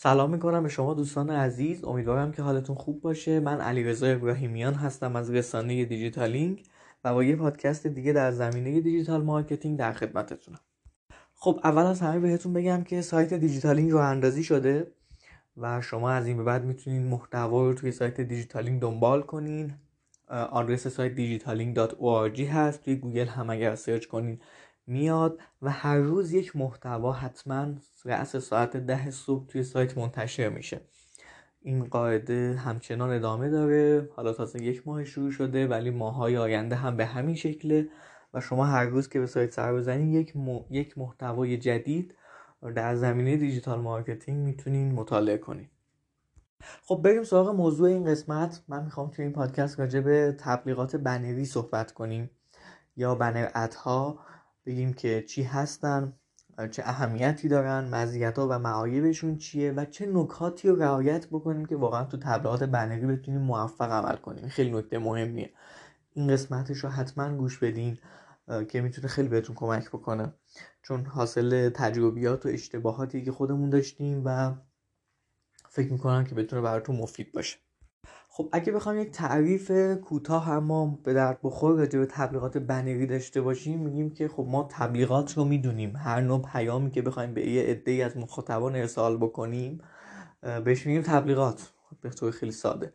سلام می‌کنم به شما دوستان عزیز. امیدوارم که حالتون خوب باشه. من علیرضا ابراهیمیان هستم از رسانه دیجیتالینگ و با یه پادکست دیگه در زمینه digital marketing در خدمتتونم. خب اول از همه بهتون بگم که سایت دیجیتالینگ راه اندازی شده و شما از این به بعد می‌تونین محتوا رو توی سایت دیجیتالینگ دنبال کنین. آدرس سایت digitaling.org هست. توی گوگل هم اگر search کنین میاد و هر روز یک محتوا حتما رأس ساعت ده صبح توی سایت منتشر میشه. این قاعده همچنان ادامه داره. حالا تازه یک ماه شروع شده ولی ماهای آینده هم به همین شکله و شما هر روز که به سایت سر بزنید یک, یک محتوای جدید در زمینه digital marketing می‌تونین مطالعه کنید. خب بریم سراغ موضوع این قسمت. من می‌خوام توی این پادکست راجع به تبلیغات بنری صحبت کنیم یا banner ad ها. بگیم که چی هستن چه اهمیتی دارن مزیت ها و معایبشون چیه و چه نکاتی رو رعایت بکنیم که واقعا تو تبلیغات بنری بتونیم موفق عمل کنیم. خیلی نکته مهمیه. این قسمتش رو حتما گوش بدین که می‌تونه خیلی بهتون کمک بکنه. چون حاصل تجربیات و اشتباهاتی که خودمون داشتیم و فکر می‌کنم که بتونه براتون مفید باشه. خب اگه بخوام یک تعریف کوتاه اما به درد بخور راجع به تبلیغات بنری داشته باشیم میگیم که خب ما تبلیغات رو می‌دونیم. هر نوع پیامی که بخوایم به یه عده از مخاطبان ارسال بکنیم بهش میگیم تبلیغات. به طور خیلی ساده.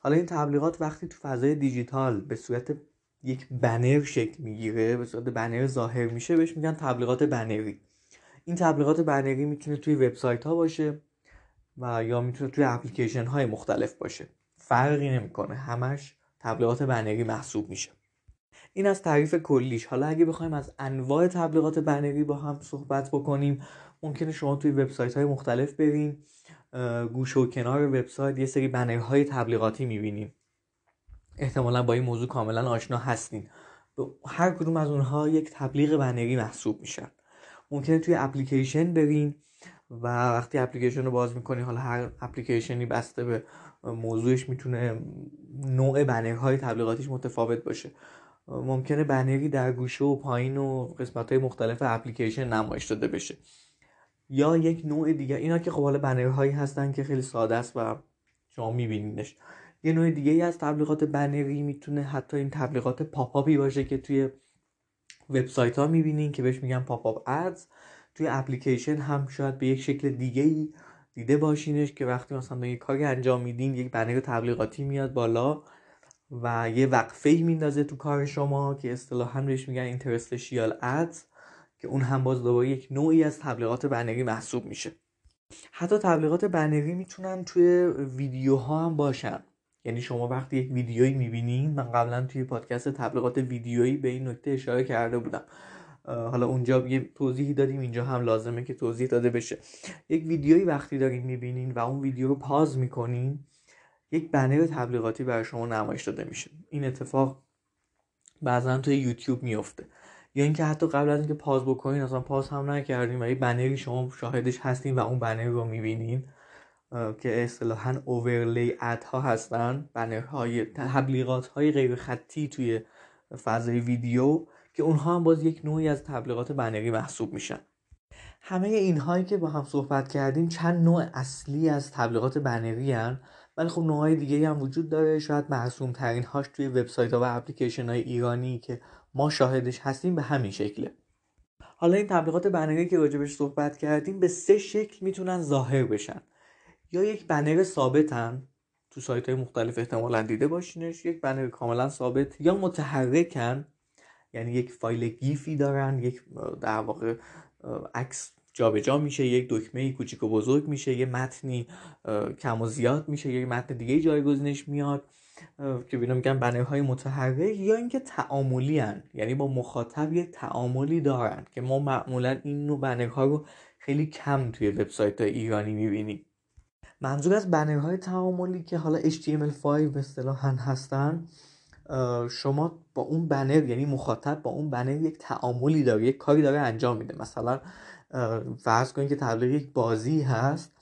حالا این تبلیغات وقتی تو فضای دیجیتال به صورت یک بنر شکل می‌گیره به صورت بنر ظاهر میشه بهش میگن تبلیغات بنری. این تبلیغات بنری می‌تونه توی وبسایت ها باشه و یا می‌تونه توی اپلیکیشن های مختلف باشه. فرقی نمی‌کنه. همش تبلیغات بنری محسوب میشه. این از تعریف کلیش. حالا اگه بخوایم از انواع تبلیغات بنری با هم صحبت بکنیم ممکنه شما توی وبسایت های مختلف برین گوشه و کنار وبسایت یه سری بنرهای تبلیغاتی می‌بینیم احتمالا با این موضوع کاملا آشنا هستین. هر کدوم از اونها یک تبلیغ بنری محسوب میشن ممکنه توی اپلیکیشن برین و وقتی اپلیکیشن رو باز می‌کنی حالا هر اپلیکیشنی بسته به موضوعش می‌تونه نوع بنرهای تبلیغاتیش متفاوت باشه. ممکنه بنری در گوشه و پایین و قسمت های مختلف اپلیکیشن نمایش داده بشه. یا یک نوع دیگه اینا که خب حالا بنرهایی هستن که خیلی ساده است و شما میبینیدش یه نوع دیگه ای از تبلیغات بنری می‌تونه حتی این تبلیغات پاپاپی باشه که توی وبسایت ها می‌بینین که بهش میگن پاپ آپ ادز توی اپلیکیشن هم شاید به یک شکل دیگه ای دیده باشینش که وقتی مثلا یک کاری انجام میدین یک بنر تبلیغاتی میاد بالا و یه وقفه ای میندازه تو کار شما که اصطلاحا بهش میگن اینترستشیال ادز که اون هم باز دوباره یک نوعی از تبلیغات بنری محسوب میشه. حتی تبلیغات بنری می‌تونن توی ویدیوها هم باشن. یعنی شما وقتی یک ویدیویی می‌بینین من قبلا توی پادکست تبلیغات ویدیویی به این نکته اشاره کرده بودم. حالا اونجا یه توضیحی دادیم اینجا هم لازمه که توضیح داده بشه. یک ویدیویی وقتی دارین می‌بینین و اون ویدیو رو پاز می‌کنین یک بنر تبلیغاتی برای شما نمایش داده میشه. این اتفاق بعضا توی یوتیوب میفته یا اینکه حتی قبل از اینکه پاز بکنین اصلا پاز هم نکردین و یه بنری شما شاهدش هستین و اون بنر رو می‌بینین که اصطلاحا اوورلی اد ها هستن. بنرهای تبلیغات های غیر خطی توی فضای ویدیو. که اونها هم باز یک نوعی از تبلیغات بنری محسوب میشن. همه اینهایی که با هم صحبت کردیم چند نوع اصلی از تبلیغات بنری هن ولی خب نوعهای دیگه هم وجود داره. شاید معصوم ترین هاش توی وبسایت ها و اپلیکیشن های ایرانی که ما شاهدش هستیم به همین شکله. حالا این تبلیغات بنری که راجبش صحبت کردیم به سه شکل می‌تونن ظاهر بشن. یا یک بنر ثابتن تو سایت های مختلف احتمالا دیده باشینش یک بنر کاملا ثابت یا متحرکن یعنی یک فایل گیفی دارن یک در واقع عکس جابجا میشه یک دکمه کوچیک و بزرگ میشه یه متنی کم و زیاد میشه یک متن دیگه جایگزینش میاد که بینا میگن بنرهای متحرک یا اینکه تعاملی هن. یعنی با مخاطب یه تعاملی دارن که ما معمولا این نوع بنرها رو خیلی کم توی وبسایت ایرانی می‌بینیم منظور از بنرهای تعاملی که حالا HTML5 به اصطلاح هستن شما با اون بنر یعنی مخاطب با اون بنر یک تعاملی داره یک کاری داره انجام میده. مثلا فرض کنید که تبلیغ یک بازی هست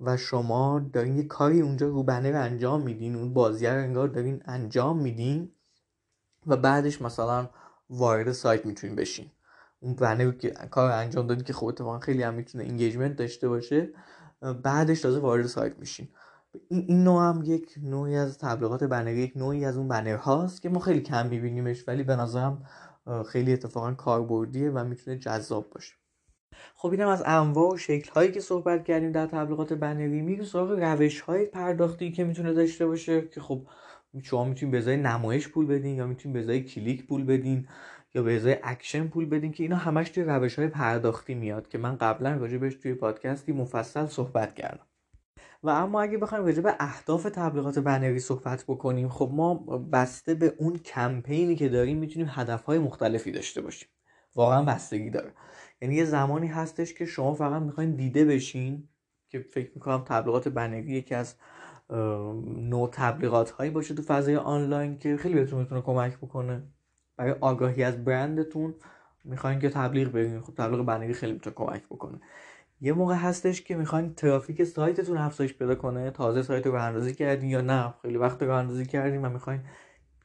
و شما دارین یک کاری اونجا رو بنر انجام میدین اون بازی رو انگار دارین انجام میدین و بعدش مثلا وارد سایت می‌تونین بشین. اون بنر که کار انجام دادین که خب اتفاقا خیلی هم می‌تونه انگیجمنت داشته باشه بعدش تازه وارد سایت میشین. این, نوع هم یک نوعی از تبلیغات بنری یک نوعی از اون بنر هاست که ما خیلی کم میبینیمش ولی به نظرم خیلی اتفاقا کاربردیه و می‌تونه جذاب باشه. خب اینم از انواع و شکل هایی که صحبت کردیم در تبلیغات بنری. میریم سراغ روش های پرداختی که می‌تونه داشته باشه که خب شما می‌تونید به ازای نمایش پول بدین یا می‌تونید به ازای کلیک پول بدین یا به ازای اکشن پول بدین که اینا همش توی روش های پرداختی میاد که من قبلا راجع توی پادکستی مفصل صحبت کردم. و اما اگه بخوایم راجع به اهداف تبلیغات بنری صحبت بکنیم خب ما بسته به اون کمپینی که داریم می‌تونیم هدفهای مختلفی داشته باشیم. واقعا بستگی داره. یعنی یه زمانی هستش که شما فقط می‌خواین دیده بشین که فکر می‌کنم تبلیغات بنری یکی از نوع تبلیغات هایی باشه تو فضای آنلاین که خیلی بهتون می‌تونه کمک بکنه. برای آگاهی از برندتون می‌خواین که تبلیغ بگیرین خب تبلیغ بنری خیلی می‌تونه کمک بکنه. یه موقع هستش که می‌خواین ترافیک سایتتون افزایش پیدا کنه تازه سایت رو اندازی کردین یا نه؟ خیلی وقت رو اندازی کردین و می‌خواین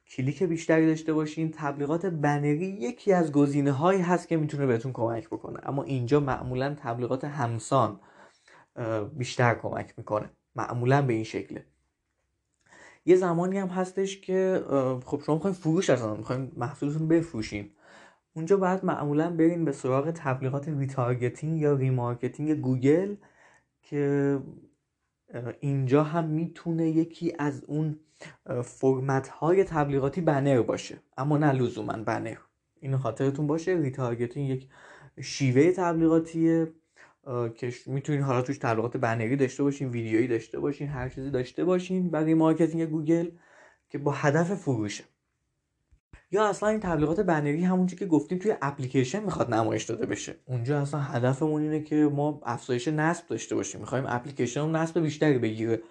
کلیک بیشتری داشته باشین. تبلیغات بنری یکی از گزینه هایی هست که می‌تونه بهتون کمک بکنه. اما اینجا معمولا تبلیغات همسان بیشتر کمک می‌کنه. معمولا به این شکله. یه زمانی هم هستش که خب شما می‌خواین فروش اصلا می‌خواین محصولتون بفروشین. اونجا باید معمولا برین به سراغ تبلیغات retargeting یا remarketing گوگل که اینجا هم می‌تونه یکی از اون فرمت های تبلیغاتی بنر باشه. اما نه لزوما بنر. این خاطرتون باشه. retargeting یک شیوه تبلیغاتیه که می‌تونین حالا توش تبلیغات بنری داشته باشین ویدیویی داشته باشین هر چیزی داشته باشین برای remarketing گوگل که با هدف فروشه. یا اصلا این تبلیغات بنری همونجی که گفتیم توی اپلیکیشن می‌خواد نمایش داده بشه. اونجا اصلا هدفمون اینه که ما افزایش نصب داشته باشیم. می‌خوایم اپلیکیشن رو نصب بیشتری بگیره.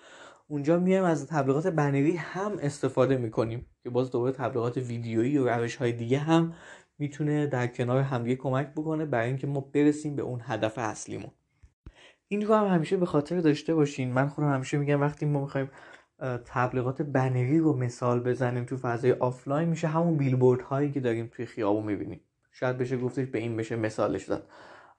اونجا میایم از تبلیغات بنری هم استفاده می‌کنیم که باز دوباره تبلیغات ویدیویی و روش های دیگه هم می‌تونه در کنار همدیگه کمک بکنه برای اینکه ما برسیم به اون هدف اصلیمون. این رو هم همیشه به خاطر داشته باشین. من خودم همیشه میگم وقتی ما می‌خوایم تبلیغات بنری رو مثال بزنیم تو فضای آفلاین میشه همون بیلبورد هایی که داریم توی خیابون می‌بینیم. شاید بشه گفتش به این بشه مثالش زد.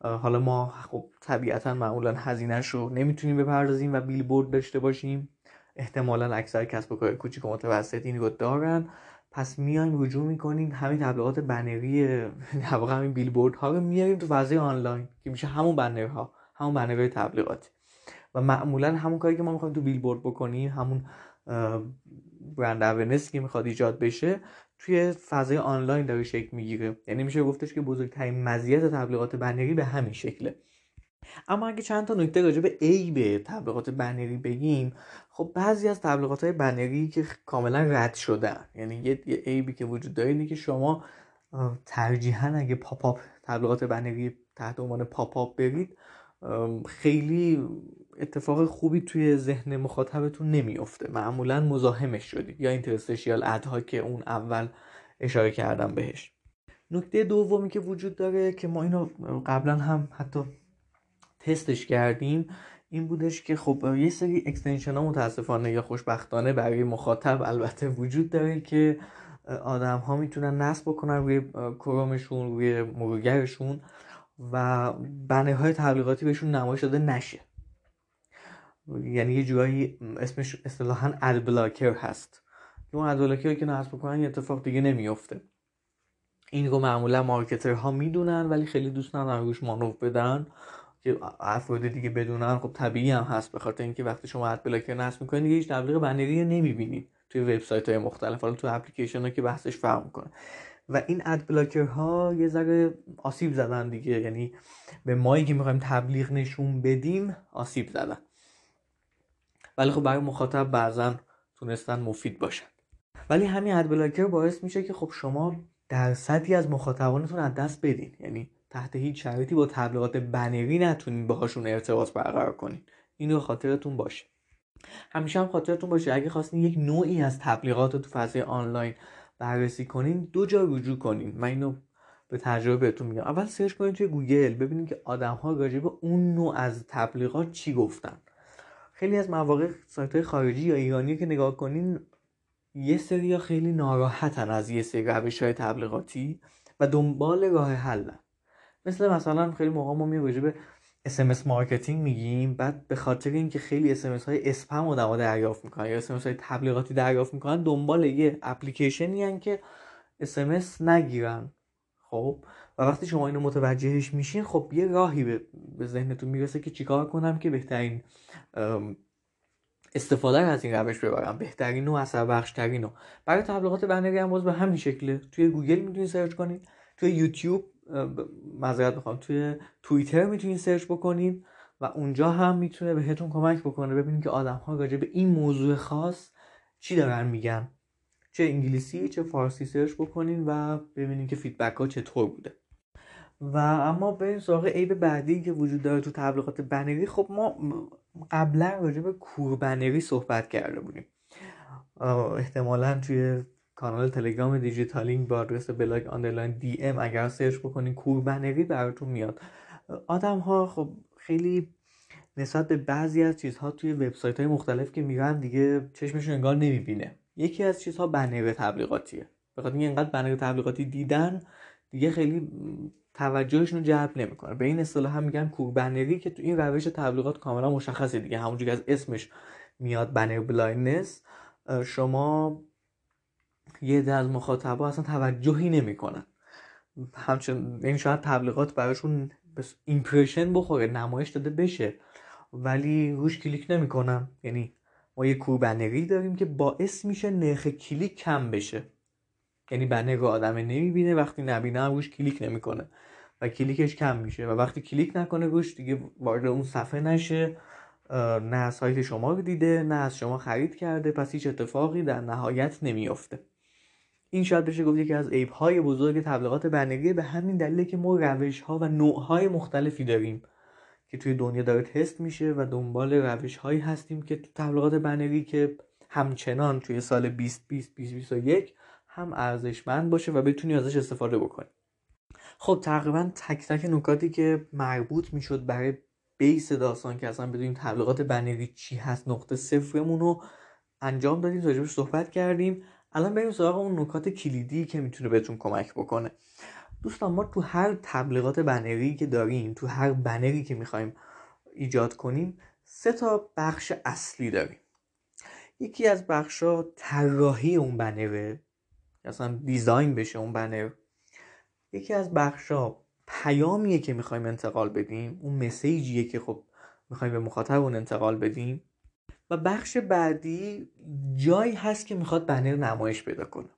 حالا ما خب طبیعتا معمولا هزینهش رو نمی‌تونیم بپردازیم و بیلبورد داشته باشیم. احتمالا اکثر کسب و کار کوچیک و متوسط این رو دارن. پس میایم رجوع می‌کنیم همین تبلیغات بنری در واقع همین بیلبورد ها رو میاریم تو فضای آنلاین که میشه همون بنرها همون بنرهای تبلیغاتی. و معمولا همون کاری که ما می‌خوایم تو بیلبورد بکنیم همون برند اورنس که می‌خواد ایجاد بشه توی فضای آنلاین داره شکل می‌گیره. یعنی میشه گفتش که بزرگترین مزیت تبلیغات بنری به همین شکله. اما اگه چند تا نکته راجع به به تبلیغات بنری بگیم خب بعضی از تبلیغات های بنری که کاملا رد شدن. یعنی یه, عیبی که وجود داره اینه که شما ترجیحا اگه پاپ تبلیغات بنری تحت عنوان پاپ برید خیلی اتفاق خوبی توی ذهن مخاطبتون نمیافته. معمولا مزاحمش شدید یا اینترستشیال ادها که اون اول اشاره کردم بهش. نکته دومی که وجود داره که ما اینو قبلا هم حتی تستش کردیم این بودش که خب یه سری اکستنشن ها متاسفانه یا خوشبختانه برای مخاطب البته وجود داره که آدم ها می‌تونن نصب بکنن روی کرومشون روی مرورگرشون و بنه های تبلیغاتی بهشون نمایش داده نشه. یعنی یه جورایی اسمش اصطلاحا اد بلاکر هست. که اون اد بلاکر که نصب بکنن یه اتفاق دیگه نمیافته. این رو معمولا مارکترها می‌دونن ولی خیلی دوست ندارن روش مانور بدن. که افراد دیگه بدونن خب طبیعی هم هست به خاطر اینکه وقتی شما اد بلاکر نصب می‌کنید هیچ تبلیغ بنری نمی‌بینید توی وبسایت های مختلف حالا تو اپلیکیشن ها که بحثش فرق می‌کنه. و این اد بلاکر ها یه ذره آسیب زدن دیگه. یعنی به مایی که می‌خوایم تبلیغ نشون بدیم آسیب زدن. ولی خب برای مخاطب بعضا تونستن مفید باشن. ولی همین اد بلاکر باعث میشه که خب شما درصدی از مخاطبانتون از دست بدین. یعنی تحت هیچ شرایطی با تبلیغات بنری نتونین باهاشون ارتباط برقرار کنین. اینو خاطرتون باشه. همیشه هم خاطرتون باشه. اگه خواستین یک نوعی از تبلیغات رو تو فضای آنلاین بررسی کنین دو جا رجوع کنین. من اینو به تجربه بهتون میگم. اول search کنین توی گوگل ببینید که آدم ها راجع به اون نوع از تبلیغات چی گفتن. خیلی از مواقع سایت های خارجی یا ایرانی که نگاه کنین یه سری خیلی ناراحتن از یه سری روش های تبلیغاتی و دنبال راه حلن مثل مثلا خیلی موقع ما میگیم به SMS marketing میگیم بعد به خاطر اینکه خیلی SMS های اسپم آدم‌ها دریافت می‌کنن یا SMS های تبلیغاتی دریافت می‌کنن دنبال یه اپلیکیشنی که SMS نگیرن. خب و وقتی شما اینو متوجهش میشین خب یه راهی به ذهنتون می‌رسه که چیکار کنم که بهترین استفاده از این روش ببرم بهترین و اثر بخشترین و. برای تبلیغات بنری هم باز به همین شکله. توی گوگل می‌تونید search کنید توی یوتیوب معذرت می‌خوام توی توییتر می‌تونید search بکنید و اونجا هم می‌تونه بهتون کمک بکنه ببینید که آدم ها راجع به این موضوع خاص چی دارن میگن. چه انگلیسی چه فارسی search بکنین و ببینید که feedback ها چطور بوده. و اما بریم سراغ عیب بعدی که وجود داره تو تبلیغات بنری. خب ما قبلا راجع به کوربنری صحبت کرده بودیم. احتمالا توی کانال تلگرام دیجیتالینگ با آدرس blog underline DM اگر search بکنین کوربنری براتون میاد. آدم ها خب خیلی نسبت به بعضی از چیزها توی وبسایت های مختلف که میرن دیگه چشمشون انگار نمی‌بینه. یکی از چیزها بنر تبلیغاتیه. بخاطر اینکه اینقدر بنر تبلیغاتی دیدن دیگه خیلی توجهشون رو جلب نمی‌کنه. به این اصطلاح هم میگن کوربنری که تو این روش تبلیغات کاملا مشخصه دیگه. همونجوری که از اسمش میاد banner blindness شما یه عده از مخاطبا اصلا توجهی نمی‌کنن. همچنین این یعنی شاید تبلیغات براشون impression بخوره نمایش داده بشه ولی روش کلیک نمی‌کنن. یعنی ما یه کوربنری داریم که باعث میشه نرخ کلیک کم بشه. یعنی بنر رو آدم نمی‌بینه وقتی نبینه هم روش کلیک نمی‌کنه. و کلیکش کم میشه. و وقتی کلیک نکنه روش دیگه وارد اون صفحه نشه. نه از سایت شما رو دیده نه از شما خرید کرده. پس هیچ اتفاقی در نهایت نمیافته. این شاید بشه گفت یکی از عیب های بزرگ تبلیغات بنری به همین دلیله که ما روش ها و نوع های مختلفی داریم. که توی دنیا داره تست میشه و دنبال روش هایی هستیم که تو تبلیغات بنری که همچنان توی سال 2020 2021 هم ارزشمند باشه و بتونی ازش استفاده بکنی. خب تقریبا تک تک نکاتی که مربوط می‌شد برای بیس داستان که اصلا بدونیم تبلیغات بنری چی هست نقطه صفرمون رو انجام دادیم راجبش صحبت کردیم. الان بریم سراغ اون نکات کلیدی که می‌تونه بهتون کمک بکنه. دوستان ما تو هر تبلیغات بنری که داریم تو هر بنری که می‌خوایم ایجاد کنیم سه تا بخش اصلی داریم. یکی از بخش ها طراحی اون بنره اصلا دیزاین بشه اون بنر. یکی از بخش ها پیامیه که می‌خوایم انتقال بدیم اون مسیجیه که خب می‌خوایم به مخاطب اون انتقال بدیم. و بخش بعدی جایی هست که می‌خواد بنر نمایش پیدا کنه.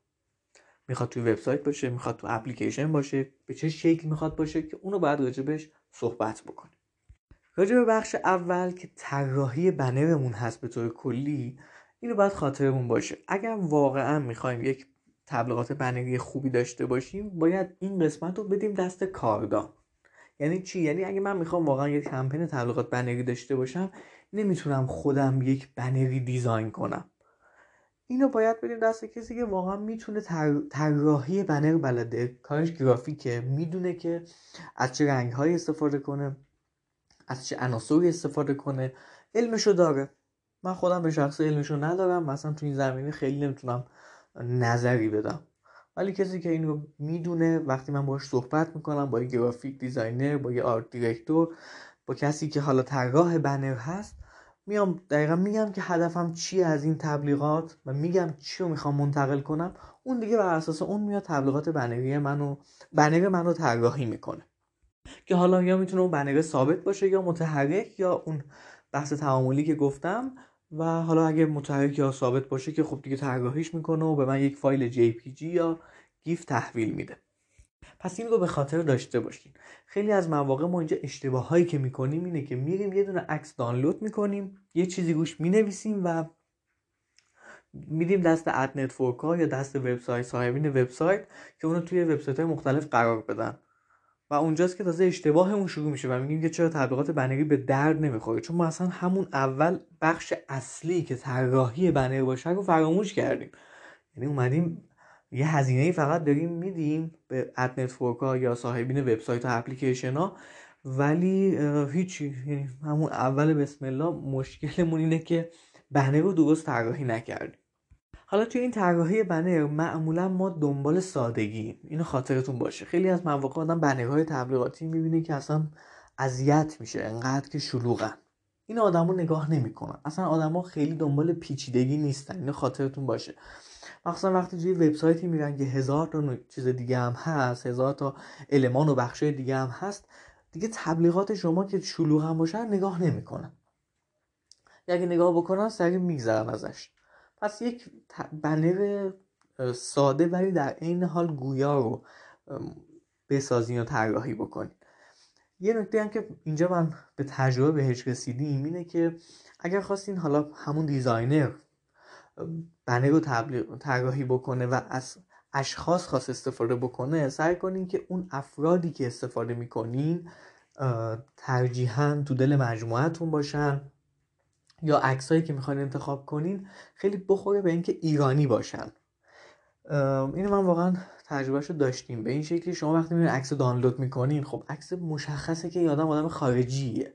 می‌خواد توی وبسایت باشه می‌خواد تو اپلیکیشن باشه به چه شکل می‌خواد باشه که اونو بعد راجبش صحبت بکنیم راجع بخش اول که طراحی بنرمون هست به طور کلی اینو باید خاطرمون باشه. اگر واقعا می‌خوایم یک تبلیغات بنری خوبی داشته باشیم باید این قسمت رو بدیم دست کاردان یعنی چی؟ یعنی اگه من می‌خوام واقعا یک کمپین تبلیغات بنری داشته باشم نمی‌تونم خودم یک بنری دیزاین کنم. اینو باید بدیم دست کسی که واقعا می‌تونه طراحی بنر بلده. کارش گرافیکه. می‌دونه که از چه رنگ استفاده کنه از چه عناصری استفاده کنه. علمشو داره. من خودم به شخص علمشو ندارم. مثلا تو این زمینه خیلی نمی‌تونم نظری بدم. ولی کسی که این رو می‌دونه وقتی من باش صحبت می‌کنم با یه graphic designer با یه art director با کسی که حالا طراح بنر هست میام دقیقا میگم که هدفم چی از این تبلیغات و میگم چی رو می‌خوام منتقل کنم. اون دیگه بر اساس اون میاد تبلیغات بنری منو بنر منو طراحی می‌کنه. که حالا یا می‌تونه اون بنر ثابت باشه یا متحرک یا اون بحث تعاملی که گفتم و حالا اگه متحرک یا ثابت باشه که خب دیگه طراحیش می‌کنه و به من یک فایل JPG یا گیف تحویل میده. پس این رو به خاطر داشته باشین. خیلی از مواقع ما اینجا اشتباه هایی که می‌کنیم اینه که میریم یه دونه عکس دانلود می‌کنیم یه چیزی روش می‌نویسیم و میدیم دست اد نتورک ها یا دست وبسایت صاحبین وبسایت که اونو توی وبسایت های مختلف قرار بدن. و اونجاست که تازه اشتباهمون شروع میشه و میگیم که چرا تبلیغات بنری به درد نمی‌خوره؟ چون ما اصلا همون اول بخش اصلی که طراحی بنر باشه رو فراموش کردیم. یعنی اومدیم یه هزینه فقط داریم میدیم به ad network ها یا صاحبین وبسایت و اپلیکیشن ها. ولی هیچی یعنی همون اول بسم الله مشکلمون اینه که بنر رو درست طراحی نکردیم. حالا توی این طراحی بنر معمولا ما دنبال سادگی اینو خاطرتون باشه. خیلی از مواقع آدم بنرهای تبلیغاتی می‌بینه که اصلا اذیت میشه. انقدر که شلوغن. این آدما نگاه نمی‌کنن. اصلا آدما خیلی دنبال پیچیدگی نیستن. اینو خاطرتون باشه. مخصوصا وقتی توی وبسایتی میرن که هزار تا چیز دیگه هم هست هزار تا المان و بخشای دیگه هم هست دیگه تبلیغات شما که شلوغ هم باشن نگاه نمی‌کنن. اگه نگاه بکنن سریع میگذرن ازش. پس یک بنر ساده ولی در عین حال گویا رو بسازین و طراحی بکنین. یه نکته هم که اینجا من به تجربه بهش رسیدیم اینه که اگر خواستین حالا همون دیزاینر بنر رو طراحی بکنه و از اشخاص خواست استفاده بکنه سعی کنین که اون افرادی که استفاده می‌کنین ترجیحاً تو دل مجموعتون باشن یا عکسایی که می‌خواین انتخاب کنین خیلی بخوره به اینکه ایرانی باشن. اینو من واقعا تجربهش رو داشتیم. به این شکلی شما وقتی میرین عکس دانلود می‌کنین خب عکس مشخصه که یادم آدم خارجیه.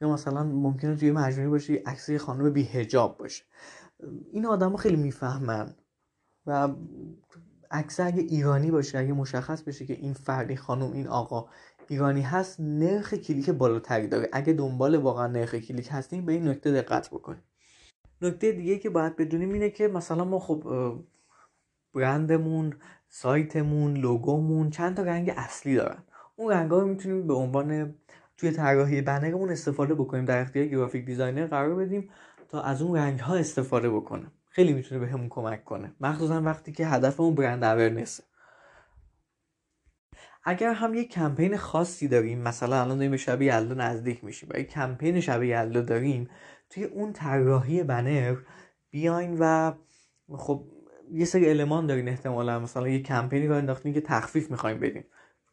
یا مثلا ممکنه توی مجموعه باشه عکس خانم بی هجاب باشه. این آدم خیلی می‌فهمن. و عکس اگه ایرانی باشه اگه مشخص بشه که این فردی خانم این آقا ایرانی هست نرخ کلیک بالاتری داره. اگه دنبال واقعا نرخ کلیک هستیم به این نکته دقت بکنیم نکته دیگه که باید بدونیم اینه که مثلا ما خب برندمون سایتمون لوگومون چند تا رنگ اصلی دارن. اون رنگ رو می‌تونیم به عنوان توی طراحی بنرمون استفاده بکنیم. در اختیار graphic designer قرار بدیم تا از اون رنگ ها استفاده بکنه. خیلی می‌تونه بهمون کمک کنه. مخصوصا وقتی که هدفمون brand awareness ه اگر هم یک کمپین خاصی داریم مثلا الان داریم به شب یلدا نزدیک میشیم و یک کمپین شب یلدا داریم توی اون طراحی بنر بیاین و خب یه سری المان دارین احتمالا مثلا یه کمپینی رو انداختین که تخفیف می‌خوایم بدیم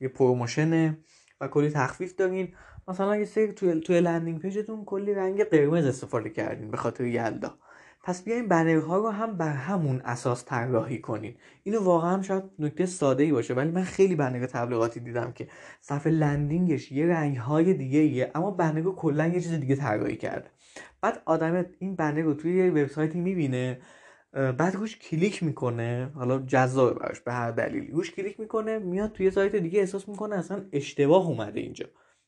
یه promotion ه و کلی تخفیف دارین. مثلا یه سری توی, توی landing page تون کلی رنگ قرمز استفاده کردین به خاطر یلدا. پس بیاین بنرها رو هم بر همون اساس طراحی کنین. اینو واقعا شاید نکته ساده ای باشه ولی من خیلی بنر تبلیغاتی دیدم که صفحه landing ش یه رنگ های دیگه ایه اما بنر رو کلا یه چیز دیگه طراحی کرده. بعد آدم این بنر رو توی یه وبسایتی می‌بینه بعد روش کلیک می‌کنه. حالا جذاب براش به هر دلیلی. روش کلیک می‌کنه میاد توی سایت دیگه احساس می‌کنه اصلا اشتباه اومده اینجا.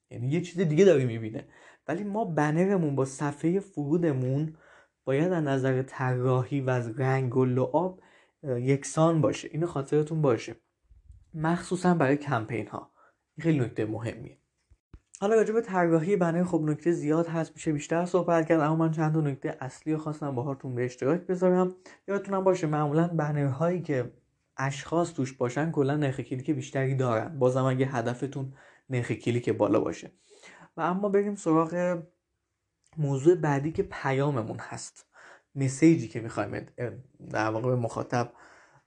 یعنی یه چیز دیگه داره می‌بینه. ولی ما بنرمون با صفحه فرودمون باید از نظر طراحی و از رنگ و لعاب یکسان باشه. اینو خاطرتون باشه. مخصوصا برای کمپین ها خیلی نکته مهمیه. حالا راجع به طراحی بنر خب نکته زیاد هست میشه بیشتر صحبت کرد اما من چند تا نکته اصلی رو خواستم باهاتون به اشتراک بذارم. یادتونم باشه معمولا بنرهایی که اشخاص توش باشن کلا نرخ کلیک بیشتری دارن. بازم اگه هدفتون نرخ کلیک بالا باشه. و اما بریم سراغ موضوع بعدی که پیاممون هست. مسیجی که می‌خوایم در واقع به مخاطب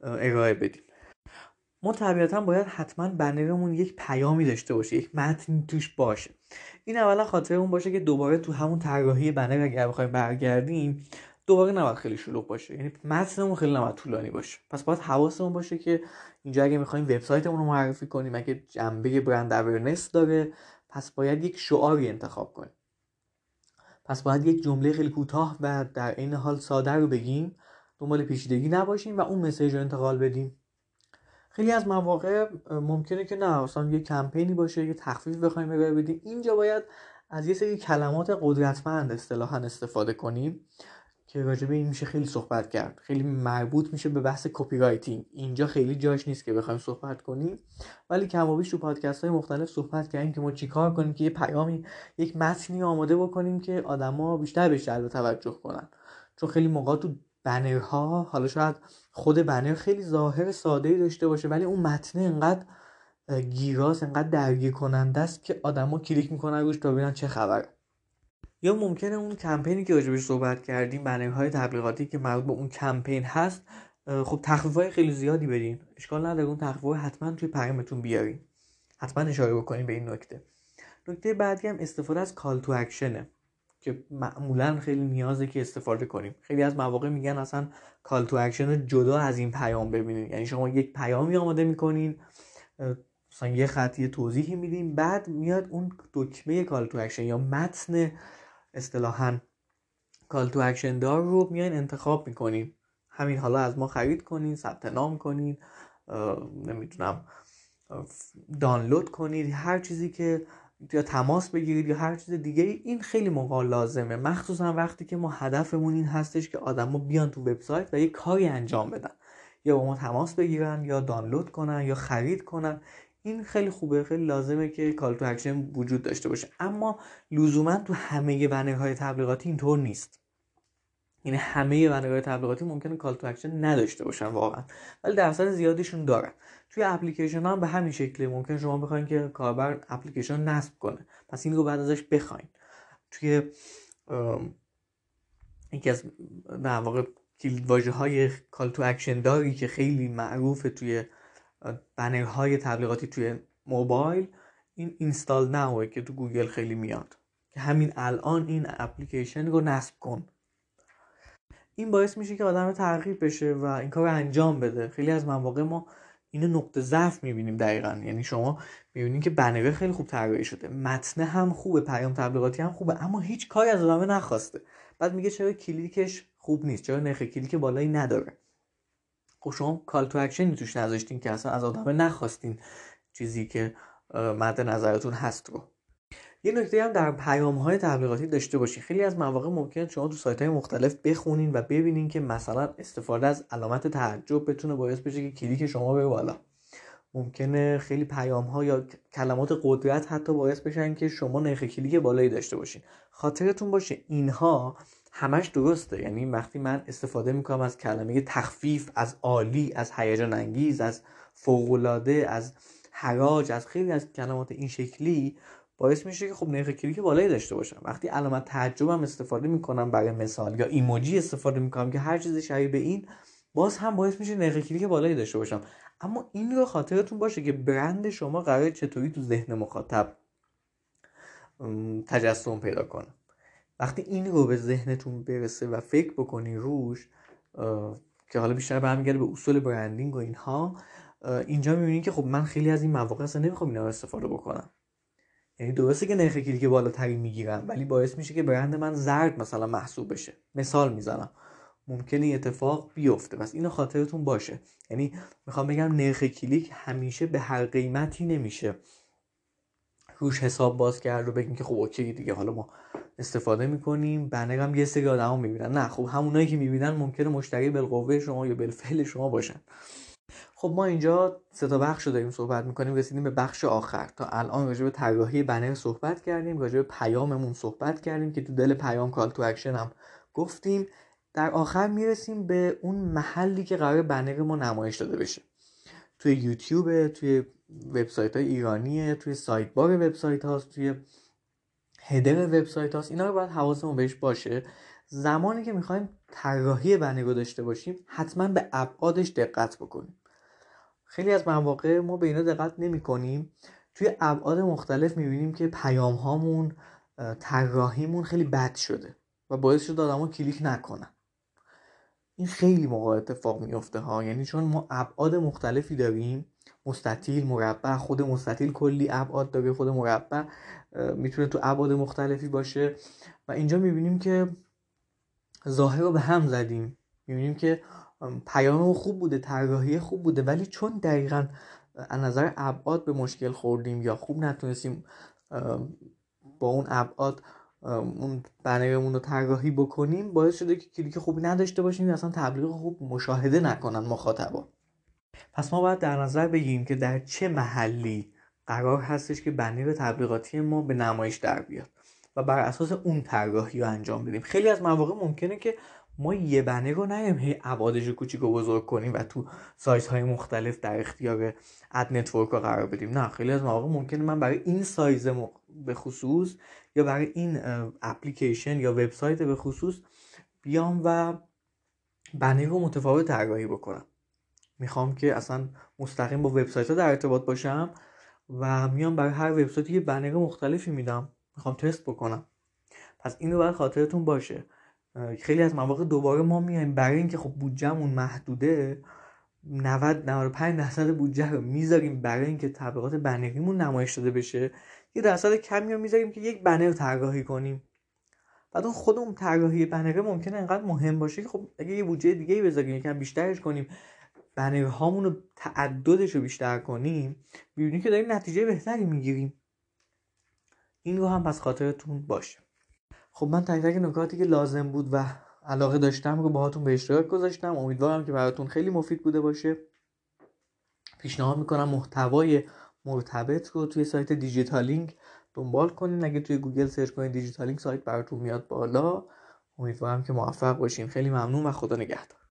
ارائه بدیم. ما طبیعتا باید حتما بنرمون یک پیامی داشته باشه یک متن توش باشه. این اولا خاطرمون باشه که دوباره تو همون طراحی بنر اگر بخوایم برگردیم دوباره نباید خیلی شلوغ باشه. یعنی متنمون خیلی نباید طولانی باشه. پس باید حواسمون باشه که اینجا اگه می‌خوایم وبسایتمون رو معرفی کنیم اگه جنبه brand awareness داره پس باید یک شعاری انتخاب کنیم. پس باید یک جمله خیلی کوتاه و در عین حال ساده رو بگیم. دنبال پیچیدگی نباشیم و اون message رو انتقال بدیم. خیلی از مواقع ممکنه که نه اصلا یه کمپینی باشه یه تخفیف بخوایم ارائه بدیم. اینجا باید از یه سری کلمات قدرتمند اصطلاحا استفاده کنیم که راجع به این میشه خیلی صحبت کرد. خیلی مربوط میشه به بحث copywriting اینجا خیلی جاش نیست که بخوایم صحبت کنیم ولی کم و بیش تو پادکست های مختلف صحبت کردیم که ما چیکار کنیم که یه پیامی یک متنی آماده بکنیم که آدما بیشتر بهش جلب توجه کنن. چون خیلی موقع تو بنرها حالا شاید خود بنر خیلی ظاهر ساده ای داشته باشه ولی اون متن انقدر گیراس انقدر درگیر کننده است که آدما کلیک می‌کنن روش تا ببینن چه خبره یا ممکنه اون کمپینی که راجبش صحبت کردیم بنرهای تبلیغاتی که مربوط به اون کمپین هست خب تخفیف های خیلی زیادی بدین. اشکال نداره اون تخفیف حتما توی پیامتون بیارین. حتما اشاره بکنیم به این نکته. نکته بعدی هم استفاده از call to action ه که معمولا خیلی نیازه که استفاده کنیم. خیلی از مواقع میگن اصلا call to action جدا از این پیام ببینید. یعنی شما یک پیامی آماده می‌کنین مثلا یه خطی توضیحی میدیم بعد میاد اون دکمه call to action یا متن اصطلاحا call to action دار رو میاین انتخاب می‌کنین. همین حالا از ما خرید کنین ثبت نام کنین نمی‌دونم دانلود کنید هر چیزی که یا تماس بگیرید یا هر چیز دیگه این خیلی موقع لازمه. مخصوصا وقتی که ما هدفمون این هستش که آدما بیان تو وبسایت و یه کاری انجام بدن. یا با ما تماس بگیرن یا دانلود کنن یا خرید کنن. این خیلی خوبه خیلی لازمه که call to action وجود داشته باشه. اما لزوما تو همه بنرهای تبلیغاتی اینطور نیست. یعنی همه بنرهای تبلیغاتی ممکنه call to action نداشته باشن واقعا. ولی درصد زیادیشون دارن. توی اپلیکیشن هم به همین شکله ممکنه شما بخواین که کاربر اپلیکیشن نصب کنه. پس این رو بعد ازش بخواین. توی یکی از در واقع کلید واژه های call to action داری که خیلی معروفه توی بنرهای تبلیغاتی توی موبایل این install now ه که تو گوگل خیلی میاد. که همین الان این اپلیکیشن رو نصب کن. این باعث میشه که آدم ترغیب بشه و این کار رو انجام بده. خیلی از مواقع ما اینو نقطه ضعف می‌بینیم دقیقا. یعنی شما می‌بینید که بنره خیلی خوب طراحی شده. متن هم خوبه پیام تبلیغاتی هم خوبه اما هیچ کاری از آدمه نخواسته. بعد میگه چرا کلیکش خوب نیست؟ چرا نرخ کلیک بالایی نداره؟ خب شما call to action ی توش نذاشتین که اصلا از آدمه نخواستین چیزی که مد نظرتون هست رو. یه نکته هم در پیام های تبلیغاتی داشته باشین خیلی از مواقع ممکن شما تو سایت های مختلف بخونین و ببینین که مثلا استفاده از علامت تعجب بتونه باعث بشه که کلیک شما بره بالا. ممکنه خیلی پیام ها یا کلمات قدرت حتی باعث بشن که شما نرخ کلیک بالایی داشته باشین. خاطرتون باشه اینها همش درسته. یعنی وقتی من استفاده می‌کنم از کلمه تخفیف از عالی از هیجان انگیز از فوقالعاده از حراج از خیلی از کلمات این شکلی باعث میشه که خب نرخ کلیک بالایی داشته باشم. وقتی علامت تعجبم استفاده می‌کنم برای مثال یا ایموجی استفاده می‌کنم که هر چیز شبیه به این باز هم باعث میشه نرخ کلیک بالایی داشته باشم. اما این رو خاطرتون باشه که برند شما قرار چطوری تو ذهن مخاطب تجسم پیدا کنه. وقتی این رو به ذهنتون برسه و فکر بکنی روش که حالا بیشتر برمیگرده به اصول برندینگ و اینها اینجا می‌بینید که خب من خیلی از این مواقع اصلا نمی‌خوام اینا رو استفاده بکنم. یعنی درسته که نرخ کلیک بالاتری می‌گیرم ولی باعث میشه که برند من زرد مثلا محسوب بشه. مثال می‌زنم. ممکنه اتفاق بیفته. پس اینو خاطرتون باشه. یعنی می‌خوام بگم نرخ کلیک همیشه به هر قیمتی نمیشه. روش حساب باز کرد و بگیم که خب okay دیگه حالا ما استفاده می‌کنیم. بنر هم یه سری آدما می‌بینن. نه خب همونایی که می‌بینن ممکنه مشتری بالقوه شما یا بالفعل شما باشن. خب ما اینجا سه تا بخش رو داریم صحبت می‌کنیم رسیدیم به بخش آخر. تا الان راجع به طراحی بنر صحبت کردیم راجع به پیاممون صحبت کردیم که تو دل پیام call to action هم گفتیم. در آخر می‌رسیم به اون محلی که قرار بنر ما نمایش داده بشه. توی یوتیوب توی وبسایت های ایرانیه توی سایت بار وبسایت هاست توی هدر وبسایت هاست اینا رو باید حواسمون بهش باشه. زمانی که می‌خوایم طراحی بنر رو داشته باشیم حتما به ابعادش دقت بکنیم. خیلی از مواقع ما به اینا دقت نمی کنیم توی ابعاد مختلف می‌بینیم که پیام هامون طراحیمون خیلی بد شده و باعث شده آدما کلیک نکنن. این خیلی موقع اتفاق میفته ها. یعنی چون ما ابعاد مختلفی داریم مستطیل مربع خود مستطیل کلی ابعاد داره خود مربع می‌تونه تو ابعاد مختلفی باشه و اینجا می‌بینیم که ظاهر رو به هم زدیم. می‌بینیم که پیام خوب بوده طراحی خوب بوده ولی چون دقیقا از نظر ابعاد به مشکل خوردیم یا خوب نتونستیم با اون ابعاد اون بنرمون رو طراحی بکنیم باعث شده که کلیک خوبی نداشته باشیم اصلا تبلیغ خوب مشاهده نکنن مخاطبا پس ما باید در نظر بگیریم که در چه محلی قرار هستش که بنر تبلیغاتی ما به نمایش در بیاد و بر اساس اون طراحی رو انجام بدیم. خیلی از مواقع ممکنه که ما یه بنر رو بزنیم هی ابعادش کوچیک و بزرگ کنیم و تو سایت های مختلف در اختیار ad network قرار بدیم. نه خیلی از مواقع ممکنه من برای این سایز به خصوص یا برای این اپلیکیشن یا وبسایت به خصوص بیام و بنر رو متفاوت طراحی بکنم. می‌خوام که اصلا مستقیم با وبسایت ها در ارتباط باشم و میام برای هر وبسایتی یه بنر مختلفی میدم. می‌خوام تست بکنم. پس این رو باید خاطرتون باشه. خیلی از مواقع دوباره ما میایم برای اینکه خب بودجهمون محدوده 90 95 درصد بودجه رو می‌ذاریم برای اینکه تبلیغات بنریمون نمایش داده بشه. یه درصد کمی رو می‌ذاریم که یک بنر طراحی کنیم. بعد اون خود اون طراحی بنره ممکنه انقدر مهم باشه که خب اگه یه بودجه دیگه بذاریم یکم بیشترش کنیم بنرهامون رو تعددش رو بیشتر کنیم ببینیم که داریم نتیجه بهتری می‌گیریم. این رو هم پس خاطرتون باشه. خب من تک تک نکاتی که لازم بود و علاقه داشتم رو باهاتون به اشتراک گذاشتم. امیدوارم که براتون خیلی مفید بوده باشه. پیشنهاد می‌کنم محتوای مرتبط رو توی سایت دیجیتالینگ دنبال کنین. اگه توی گوگل سرچ کنین دیجیتالینگ سایت براتون میاد بالا. امیدوارم که موفق باشین. خیلی ممنون و خدا نگهدار.